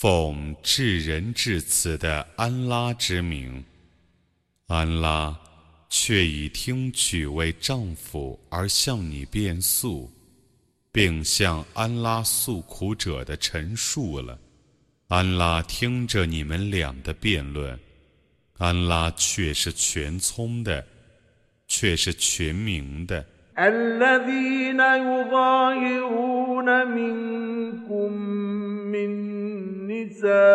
奉至仁至慈的安拉之名，安拉却已听取为丈夫而向你辩诉，并向安拉诉苦者的陈述了。安拉听着你们俩的辩论，安拉却是全聪的，却是全明的。الذين يظاهرون منكم من نسائهم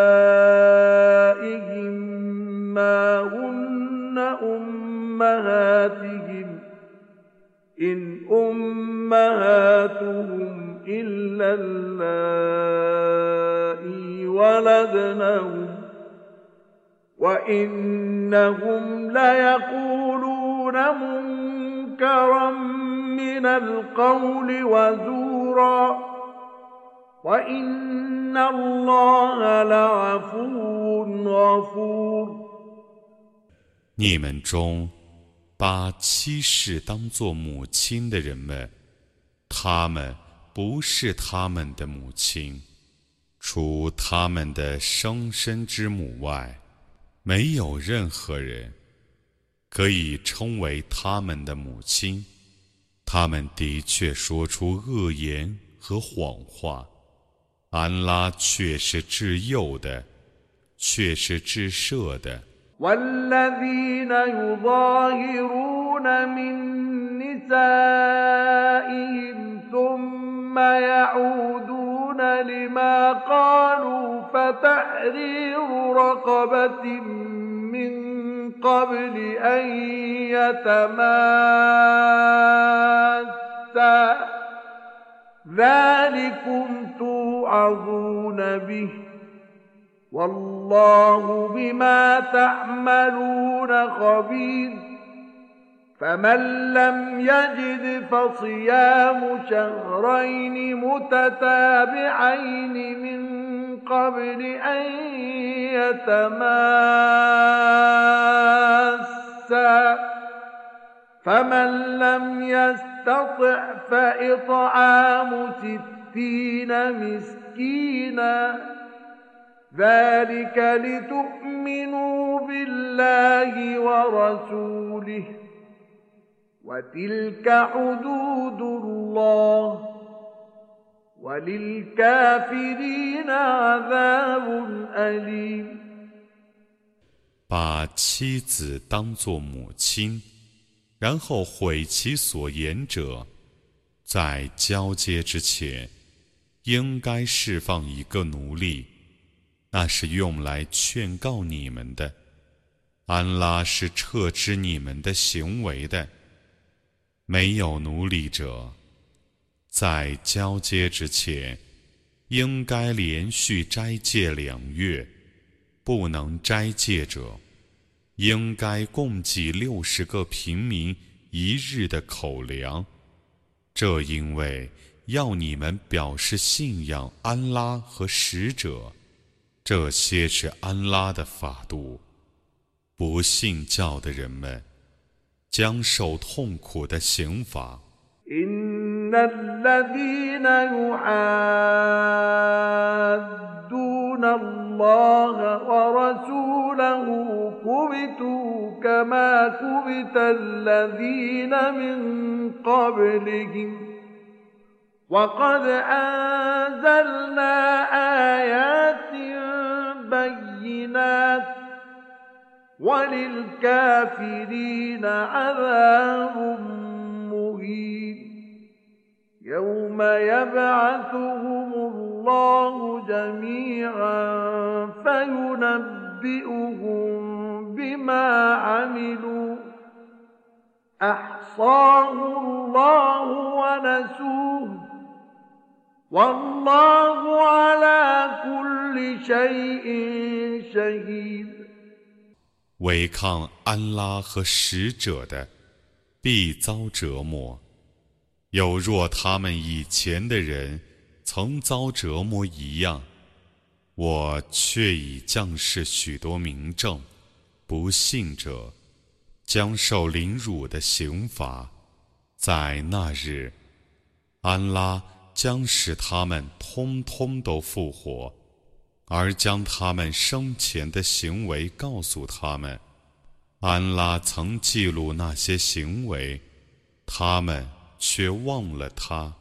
ما هن أمهاتهم إن أمهاتهم إلا اللائي ولدنهم وإنهم ليقولون منكرا من القول وزورا 你们中把妻室当作母亲的人们，他们不是他们的母亲，除他们的生身之母外，没有任何人 可以称为他们的母亲。他们的确说出恶言和谎话。安拉却是至幼的，却是至赦的。والذين يظاهرون من نسائهم ثم يعودون لما قالوا فتحرير رقبة من قبل أن يتماسا. ذلكم توعظون به. والله بما تعملون خبير. فمن لم يجد فصيام شهرين متتابعين من قبل أن يتماسا فمن لم يستطع فإطعام ستين مسكينا. ذلك لتؤمنوا بالله ورسوله. وتلك حدود الله. 把妻子当作母亲。然后毁其所言者，在交接之前，应该释放一个奴隶，那是用来劝告你们的。安拉是撤知你们的行为的。没有奴隶者，在交接之前，应该连续斋戒两月；不能斋戒者。应该供给六十个平民一日的口粮，这因为要你们表示信仰安拉和使者，这些是安拉的法度。不信教的人们将受痛苦的刑罚。الله ورسوله كبتوا كما كبت الذين من قبلهم. وقد أنزلنا آيات بينات وللكافرين عذاب مهين. يوم يبعثهم الله جميعا فينبئهم بما عملوا احصاه الله ونسوه والله على كل شيء شهيد 违抗安拉和使者的，必遭折磨。 有若他们以前的人曾遭折磨一样，我却已降示许多明证，不信者将受凌辱的刑罚。在那日，安拉将使他们通通都复活，而将他们生前的行为告诉他们。安拉曾记录那些行为，他们。却忘了他，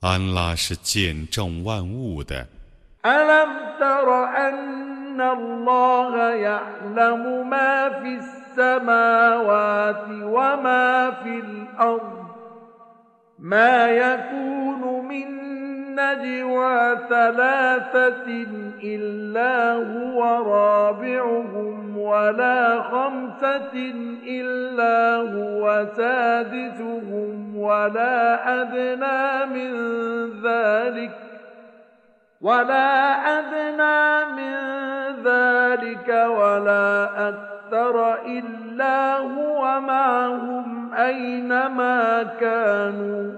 安拉是见证万物的。نجوى ثلاثة إلا هو رابعهم ولا خمسة إلا هو سادسهم ولا أدنى من ذلك ولا أدنى من ذلك ولا أكثر إلا هو معهم أينما كانوا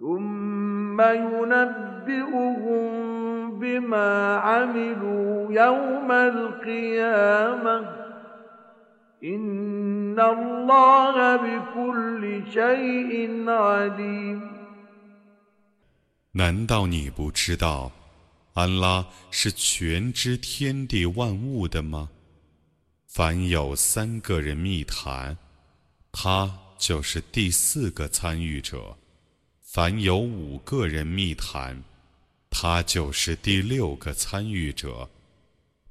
ثم 难道你不知道，安拉是全知天地万物的吗？凡有三个人密谈，他就是第四个参与者。凡有五个人密谈，他就是第六个参与者；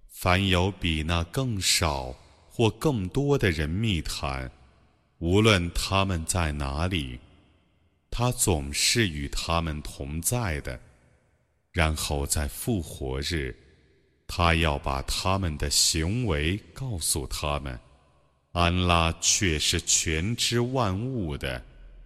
凡有比那更少或更多的人密谈，无论他们在哪里，他总是与他们同在的。然后在复活日，他要把他们的行为告诉他们。安拉却是全知万物的。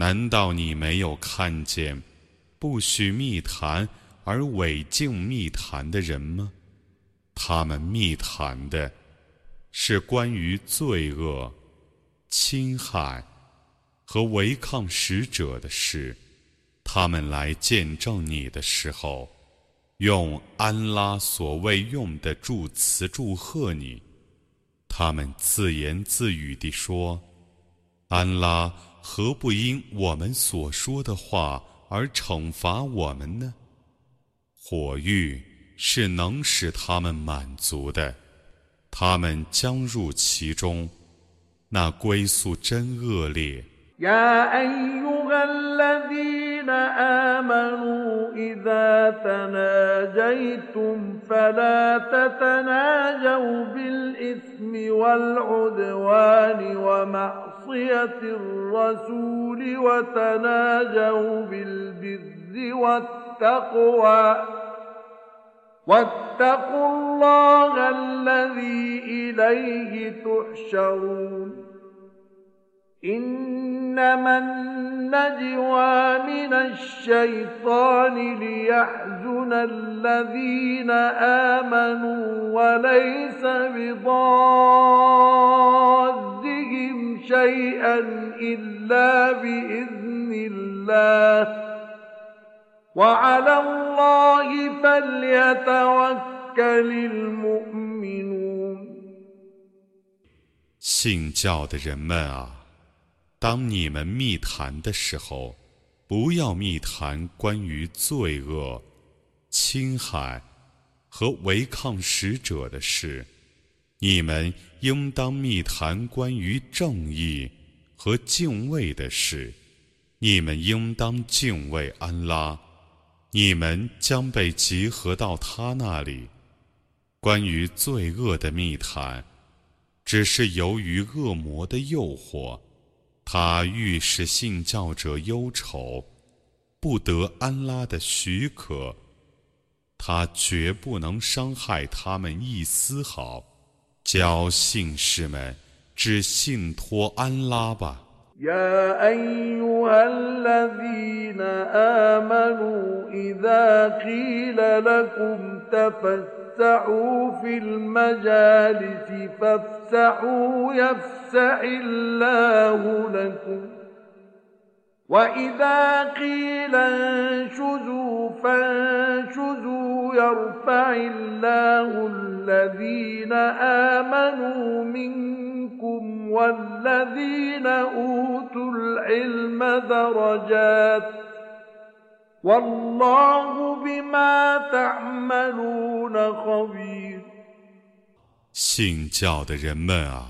难道你没有看见不许密谈而违禁密谈的人吗？他们密谈的是关于罪恶、侵害和违抗使者的事。他们来见证你的时候。用安拉所谓用的祝词祝贺你，他们自言自语地说：“安拉何不因我们所说的话而惩罚我们呢？火狱是能使他们满足的，他们将入其中，那归宿真恶劣。” الذين آمنوا إذا تناجيتم فلا تتناجوا بالإثم والعدوان ومعصية الرسول وتناجوا بالبر والتقوى. واتقوا الله الذي إليه تحشرون. إنما النجوى من الشيطان ليحزن الذين آمنوا وليس بضادهم شيئا إلا بإذن الله وعلى الله فليتوكل المؤمنون 信教的人们啊，当你们密谈的时候，不要密谈关于罪恶、侵害和违抗使者的事。 你们应当密谈关于正义和敬畏的事。你们应当敬畏安拉。你们将被集合到他那里。关于罪恶的密谈。只是由于恶魔的诱惑，他欲使信教者忧愁，不得安拉的许可，他绝不能伤害他们一丝毫。教信士们，只信托安拉吧。فافسحوا في المجالس فافسحوا يفسح الله لكم وإذا قيل انشزوا فانشزوا يرفع الله الذين آمنوا منكم والذين أوتوا العلم درجات ۖ信教的人们啊，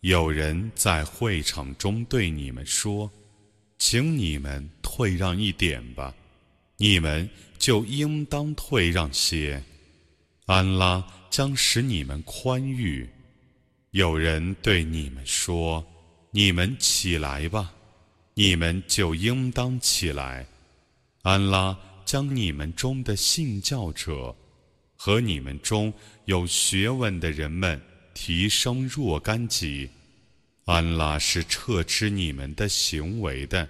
有人在会场中对你们说：“请你们退让一点吧。” 你们就应当退让些。安拉将使你们宽裕。有人对你们说：“你们起来吧。”你们就应当起来。安拉将你们中的信教者和你们中有学问的人们提升若干级。安拉是撤知你们的行为的。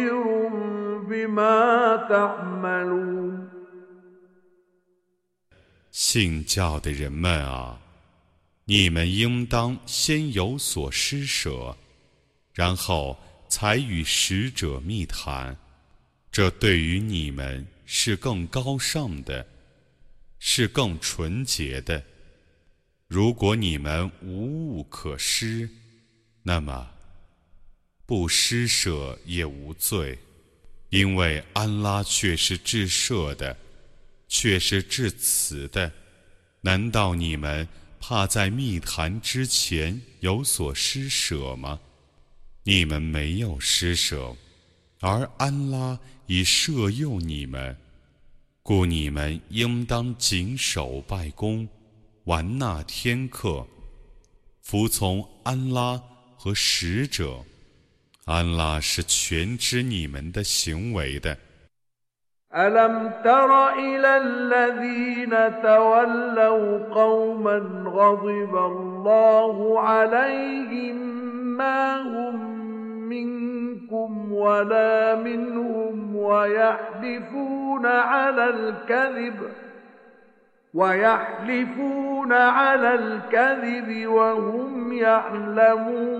بما تعملون 信教的人们啊！你们应当先有所施舍，然后才与使者密谈，这对于你们是更高尚的，是更纯洁的。如果你们无物可施，那么不施舍也无罪， 因为安拉却是至赦的，却是至慈的。难道你们？怕在密谈之前有所施舍吗？你们没有施舍，而安拉已赦宥你们，故你们应当谨守拜功，完纳天课，服从安拉和使者。安拉是全知你们的行为的。ألم تر إلى الذين تولوا قوما غضب الله عليهم ما هم منكم ولا منهم ويحلفون على الكذب ويحلفون على الكذب وهم يعلمون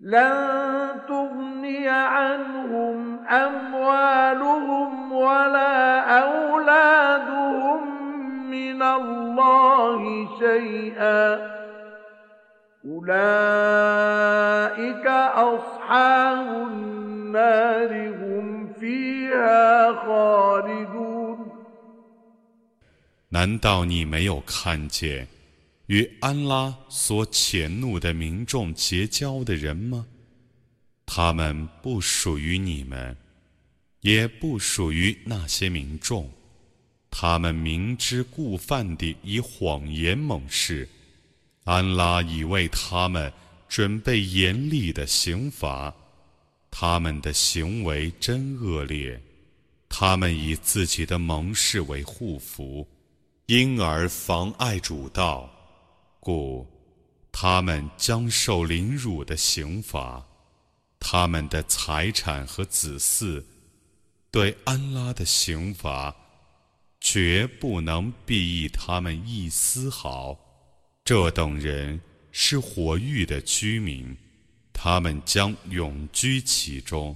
لن تغني عنهم أموالهم ولا أولادهم من الله شيئا أولئك أصحاب النار هم فيها خالدون 难道你没有看见 与安拉所谴怒的民众结交的人吗？他们不属于你们，也不属于那些民众。他们明知故犯地以谎言猛誓，安拉已为他们准备严厉的刑罚。他们的行为真恶劣，他们以自己的盟誓为护符，因而妨碍主道。故，他们将受凌辱的刑罚，他们的财产和子嗣，对安拉的刑罚，绝不能裨益他们一丝毫。这等人是火域的居民，他们将永居其中。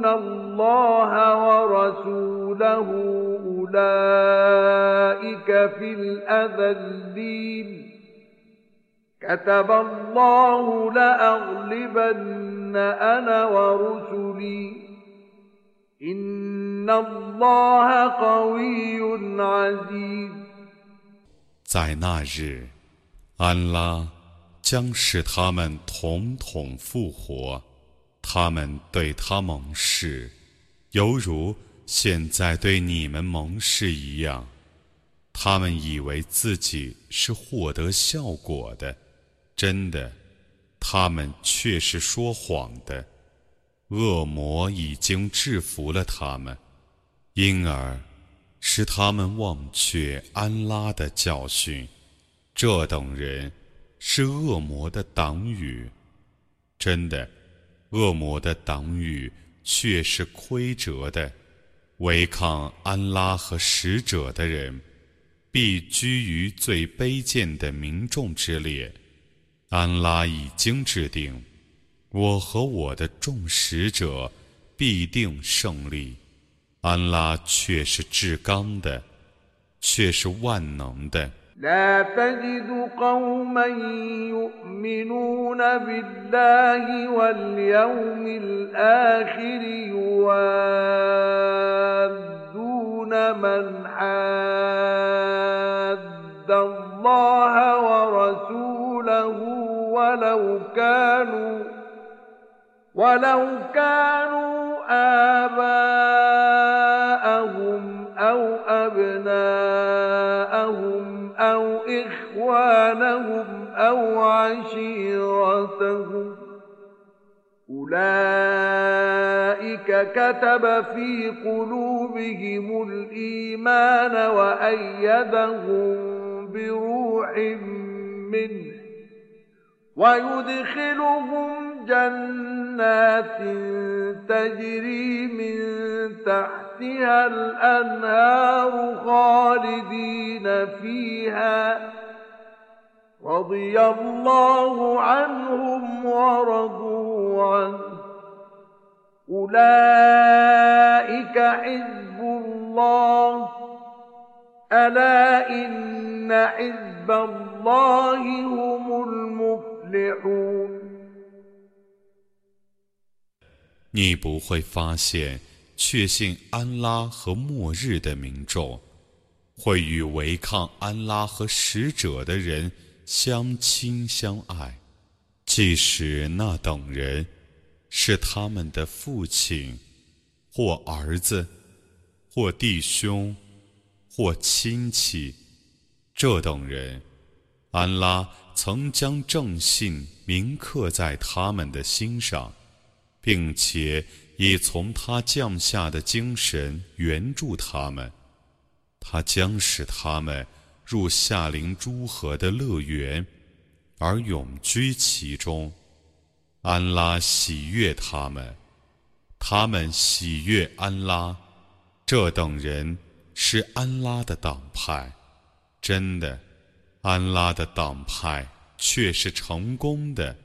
يحادون الله ورسوله أولئك في الأذلين كتب الله لأغلبن أنا ورسلي إن الله قوي عزيز 在那日，安拉将使他们统统复活。 他们对他盟誓，犹如现在对你们盟誓一样。他们以为自己是获得效果的，真的，他们却是说谎的。恶魔已经制服了他们，因而使他们忘却安拉的教训。这等人是恶魔的党羽，真的。恶魔的党羽却是亏折的，违抗安拉和使者的人，必居于最卑贱的民众之列。安拉已经制定，我和我的众使者必定胜利。安拉却是至刚的，却是万能的。لا تجد قوما يؤمنون بالله واليوم الآخر يوادون من حاد الله ورسوله ولو كانوا ولو كانوا آباءهم إخوانهم أو عشيرتهم أولئك كتب في قلوبهم الإيمان وأيدهم بروح منه ويدخلهم جنات تجري من تحتها الأنهار خالدين فيها رضي الله عنهم ورضوا عنه أولئك حزب الله ألا إن حزب حزب الله هم المفلحون 你不会发现，确信安拉和末日的民众，会与违抗安拉和使者的人 相亲相爱，即使那等人是他们的父亲，或儿子，或弟兄，或亲戚，这等人，安拉曾将正信铭刻在他们的心上。并且已从他降下的精神援助他们，他将使他们入夏陵诸河的乐园，而永居其中。安拉喜悦他们，他们喜悦安拉。这等人是安拉的党派，真的，安拉的党派却是成功的。